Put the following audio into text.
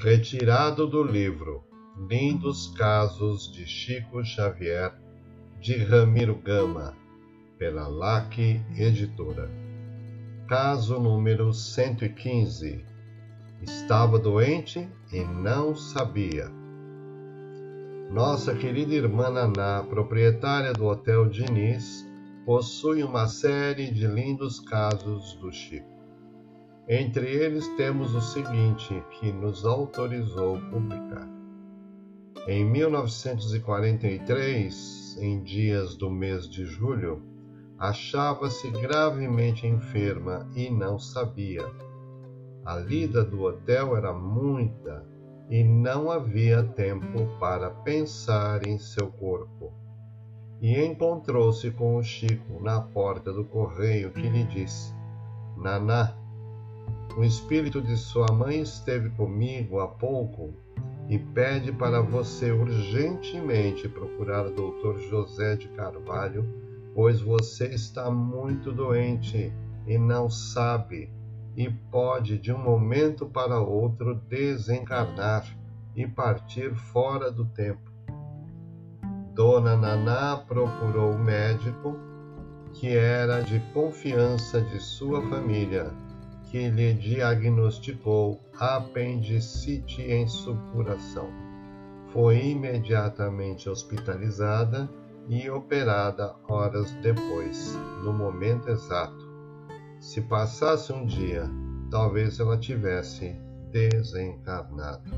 Retirado do livro Lindos Casos de Chico Xavier, de Ramiro Gama, pela LAC Editora. Caso número 115. Estava doente e não sabia. Nossa querida irmã Naná, proprietária do Hotel Diniz, possui uma série de lindos casos do Chico. Entre eles temos o seguinte, que nos autorizou publicar. Em 1943, em dias do mês de julho, achava-se gravemente enferma e não sabia. A lida do hotel era muita e não havia tempo para pensar em seu corpo. E encontrou-se com o Chico na porta do correio que lhe disse: Naná, o espírito de sua mãe esteve comigo há pouco e pede para você urgentemente procurar o Dr. José de Carvalho, pois você está muito doente e não sabe, e pode de um momento para outro desencarnar e partir fora do tempo. Dona Naná procurou o médico, que era de confiança de sua família que lhe diagnosticou apendicite em supuração. Foi imediatamente hospitalizada e operada horas depois, no momento exato. Se passasse um dia, talvez ela tivesse desencarnado.